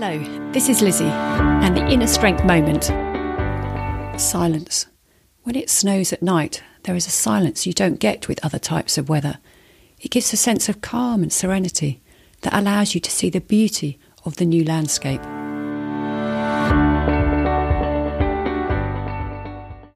Hello, this is Lizzie and the Inner Strength Moment. Silence. When it snows at night, there is a silence you don't get with other types of weather. It gives a sense of calm and serenity that allows you to see the beauty of the new landscape.